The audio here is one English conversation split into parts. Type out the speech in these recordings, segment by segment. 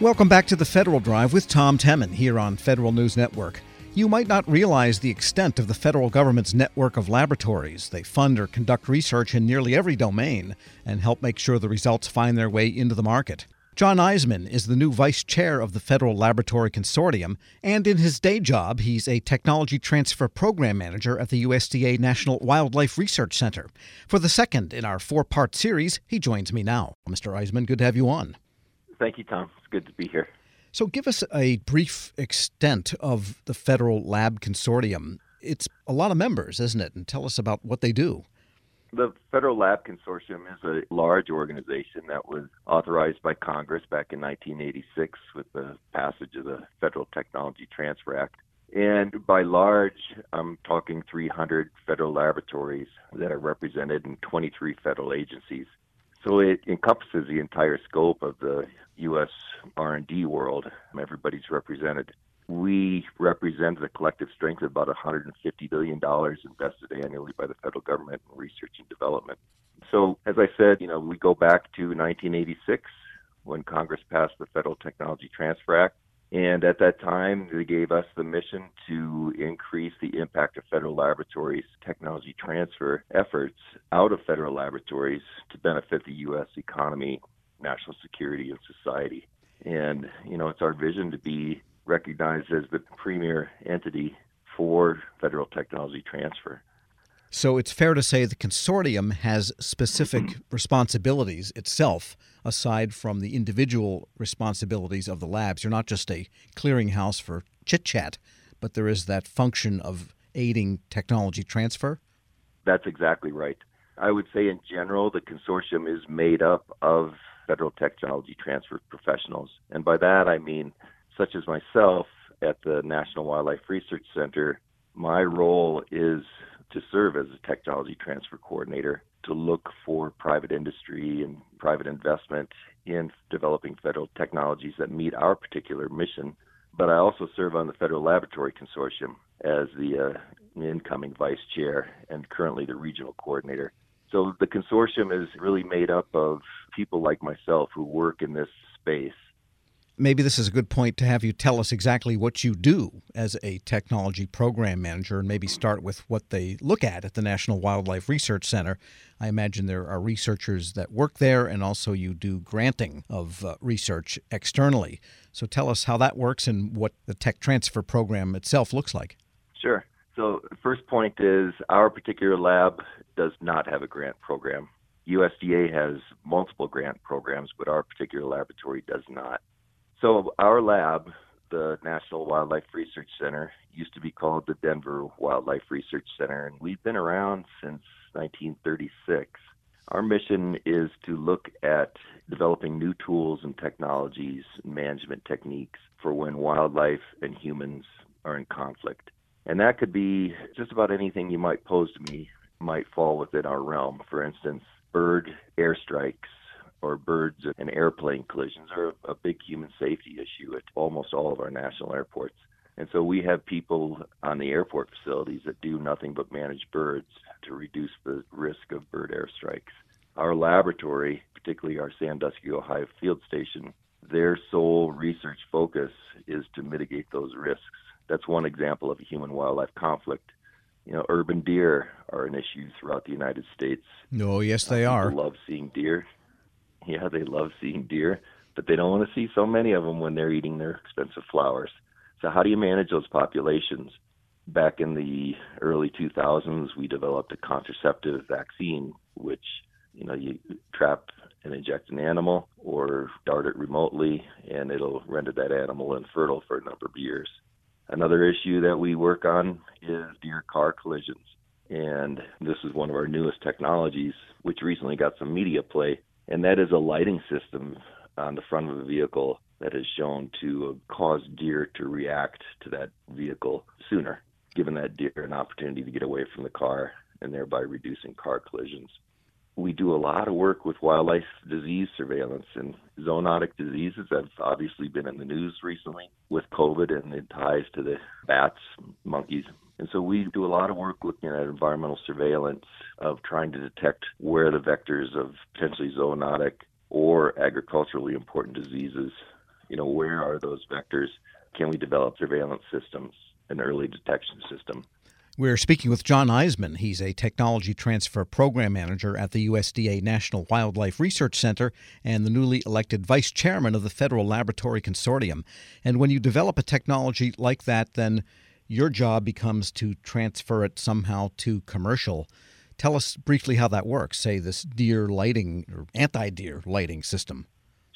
Welcome back to the Federal Drive with Tom Temin here on Federal News Network. You might not realize the extent of the federal government's network of laboratories. They fund or conduct research in nearly every domain and help make sure the results find their way into the market. John Eisemann is the new vice chair of the Federal Laboratory Consortium, and in his day job, he's a technology transfer program manager at the USDA National Wildlife Research Center. For the second in our four part series, he joins me now. Mr. Eisemann, good to have you on. Thank you, Tom. It's good to be here. So, give us a brief extent of the Federal Lab Consortium. It's a lot of members, isn't it? And tell us about what they do. The Federal Lab Consortium is a large organization that was authorized by Congress back in 1986 with the passage of the Federal Technology Transfer Act. And by large, I'm talking 300 federal laboratories that are represented in 23 federal agencies. So it encompasses the entire scope of the U.S. R&D world. Everybody's represented. We represent the collective strength of about $150 billion invested annually by the federal government in research and development. So, as I said, you know, we go back to 1986 when Congress passed the Federal Technology Transfer Act. And at that time, they gave us the mission to increase the impact of federal laboratories' technology transfer efforts out of federal laboratories to benefit the U.S. economy, national security, and society. And, you know, it's our vision to be recognized as the premier entity for federal technology transfer. So it's fair to say the consortium has specific responsibilities itself, aside from the individual responsibilities of the labs. You're not just a clearinghouse for chit chat, but there is that function of aiding technology transfer. That's exactly right. I would say, in general, the consortium is made up of federal technology transfer professionals. And by that, I mean, such as myself at the National Wildlife Research Center, my role is to serve as a technology transfer coordinator to look for private industry and private investment in developing federal technologies that meet our particular mission. But I also serve on the Federal Laboratory Consortium as the uh, incoming vice chair and currently the regional coordinator. So the consortium is really made up of people like myself who work in this space maybe this is a good point to have you tell us exactly what you do as a technology program manager and maybe start with what they look at at the National Wildlife Research Center. I imagine there are researchers that work there and also you do granting of uh, research externally. So tell us how that works and what the tech transfer program itself looks like. Sure. So, first point is our particular lab does not have a grant program. USDA has multiple grant programs, but our particular laboratory does not. So our lab, the National Wildlife Research Center, used to be called the Denver Wildlife Research Center, and we've been around since 1936. Our mission is to look at developing new tools and technologies and management techniques for when wildlife and humans are in conflict. And that could be just about anything you might pose to me might fall within our realm. For instance, bird airstrikes, or birds and airplane collisions are a big human safety issue at almost all of our national airports. And so we have people on the airport facilities that do nothing but manage birds to reduce the risk of bird airstrikes. Our laboratory, particularly our Sandusky, Ohio field station, their sole research focus is to mitigate those risks. That's one example of a human wildlife conflict. You know, urban deer are an issue throughout the United States. Oh, yes, they uh, are. Love seeing deer yeah, they love seeing deer, but they don't want to see so many of them when they're eating their expensive flowers. So, how do you manage those populations? Back in the early 2000s, we developed a contraceptive vaccine, which you know you trap and inject an animal or dart it remotely, and it'll render that animal infertile for a number of years. Another issue that we work on is deer car collisions. And this is one of our newest technologies, which recently got some media play and that is a lighting system on the front of the vehicle that is shown to cause deer to react to that vehicle sooner, giving that deer an opportunity to get away from the car and thereby reducing car collisions. We do a lot of work with wildlife disease surveillance and zoonotic diseases have obviously been in the news recently with COVID and the ties to the bats, monkeys, and so we do a lot of work looking at environmental surveillance of trying to detect where the vectors of potentially zoonotic or agriculturally important diseases You know, where are those vectors? Can we develop surveillance systems, an early detection system? We're speaking with John Eisemann. He's a technology transfer program manager at the USDA National Wildlife Research Center and the newly elected vice chairman of the Federal Laboratory Consortium. And when you develop a technology like that, then your job becomes to transfer it somehow to commercial. Tell us briefly how that works, say, this deer lighting or anti deer lighting system.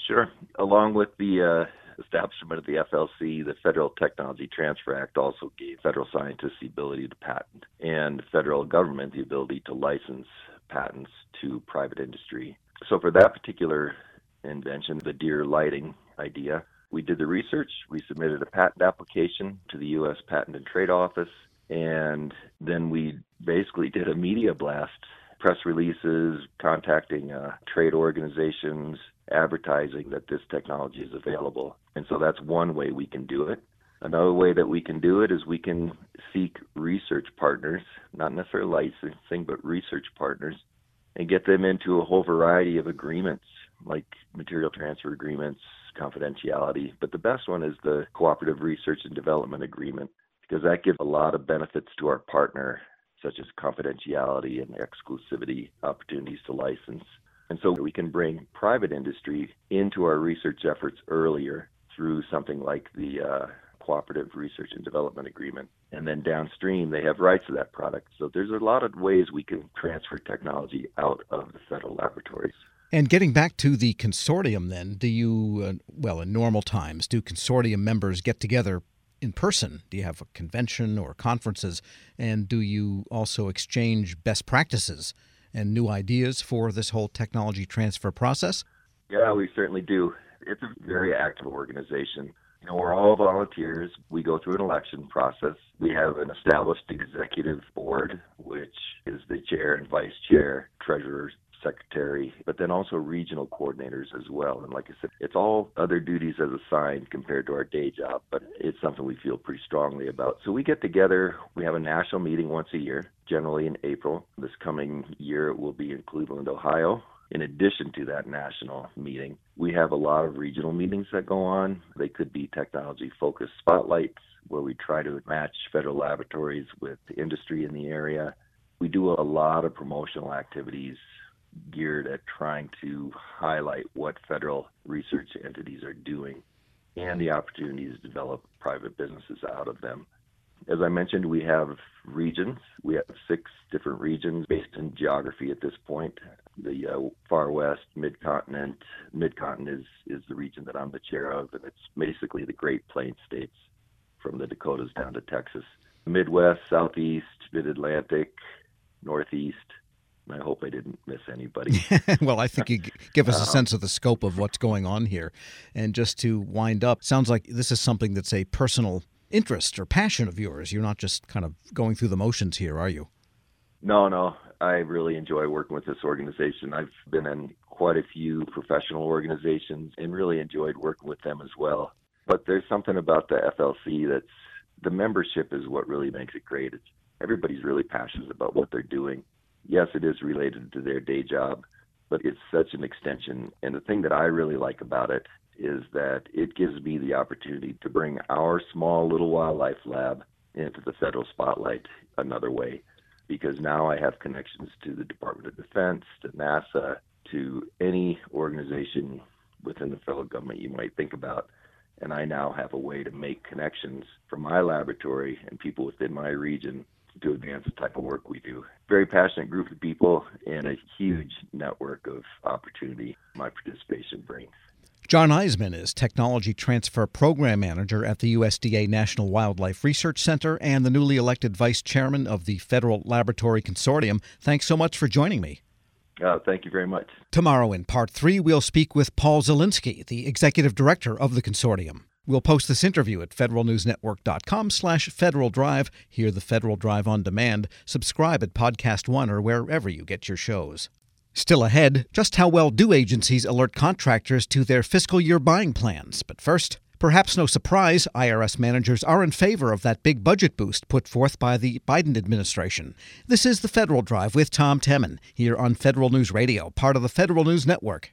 Sure. Along with the uh, establishment of the FLC, the Federal Technology Transfer Act also gave federal scientists the ability to patent and federal government the ability to license patents to private industry. So for that particular invention, the deer lighting idea, we did the research, we submitted a patent application to the US Patent and Trade Office, and then we basically did a media blast press releases, contacting uh, trade organizations, advertising that this technology is available. And so that's one way we can do it. Another way that we can do it is we can seek research partners, not necessarily licensing, but research partners, and get them into a whole variety of agreements like material transfer agreements, confidentiality. But the best one is the cooperative research and development agreement because that gives a lot of benefits to our partner, such as confidentiality and exclusivity opportunities to license. And so we can bring private industry into our research efforts earlier through something like the uh, Cooperative Research and Development Agreement. And then downstream, they have rights to that product. So there's a lot of ways we can transfer technology out of the federal laboratories. And getting back to the consortium, then, do you, uh, well, in normal times, do consortium members get together in person? Do you have a convention or conferences? And do you also exchange best practices and new ideas for this whole technology transfer process? Yeah, we certainly do. It's a very active organization. You know, we're all volunteers. We go through an election process. We have an established executive board, which is the chair and vice chair, treasurer, secretary, but then also regional coordinators as well. And like I said, it's all other duties as assigned compared to our day job, but it's something we feel pretty strongly about. So we get together, we have a national meeting once a year, generally in April. This coming year it will be in Cleveland, Ohio. In addition to that national meeting, we have a lot of regional meetings that go on. They could be technology focused spotlights where we try to match federal laboratories with industry in the area. We do a lot of promotional activities geared at trying to highlight what federal research entities are doing and the opportunities to develop private businesses out of them. As I mentioned, we have regions. We have six different regions based in geography at this point. The uh, far west, mid-continent. Mid-continent is, is the region that I'm the chair of, and it's basically the Great Plains states from the Dakotas down to Texas. Midwest, Southeast, Mid-Atlantic, Northeast, I hope I didn't miss anybody. well, I think you give us a uh, sense of the scope of what's going on here. And just to wind up, sounds like this is something that's a personal interest or passion of yours. You're not just kind of going through the motions here, are you? No, no. I really enjoy working with this organization. I've been in quite a few professional organizations and really enjoyed working with them as well. But there's something about the FLC that's the membership is what really makes it great. It's everybody's really passionate about what they're doing yes, it is related to their day job, but it's such an extension. And the thing that I really like about it is that it gives me the opportunity to bring our small little wildlife lab into the federal spotlight another way because now I have connections to the Department of Defense, to NASA, to any organization within the federal government you might think about. And I now have a way to make connections from my laboratory and people within my region to advance the type of work we do. Very passionate group of people and a huge network of opportunity my participation brings. John Eisemann is Technology Transfer Program Manager at the USDA National Wildlife Research Center and the newly elected Vice Chairman of the Federal Laboratory Consortium. Thanks so much for joining me. Uh, thank you very much. Tomorrow in part three, we'll speak with Paul Zielinski, the Executive Director of the Consortium. We'll post this interview at federalnewsnetwork.com slash Federal Drive. Hear the Federal Drive on demand. Subscribe at Podcast One or wherever you get your shows. Still ahead, just how well do agencies alert contractors to their fiscal year buying plans? But first, perhaps no surprise, IRS managers are in favor of that big budget boost put forth by the Biden administration. This is the Federal Drive with Tom Temin here on Federal News Radio, part of the Federal News Network.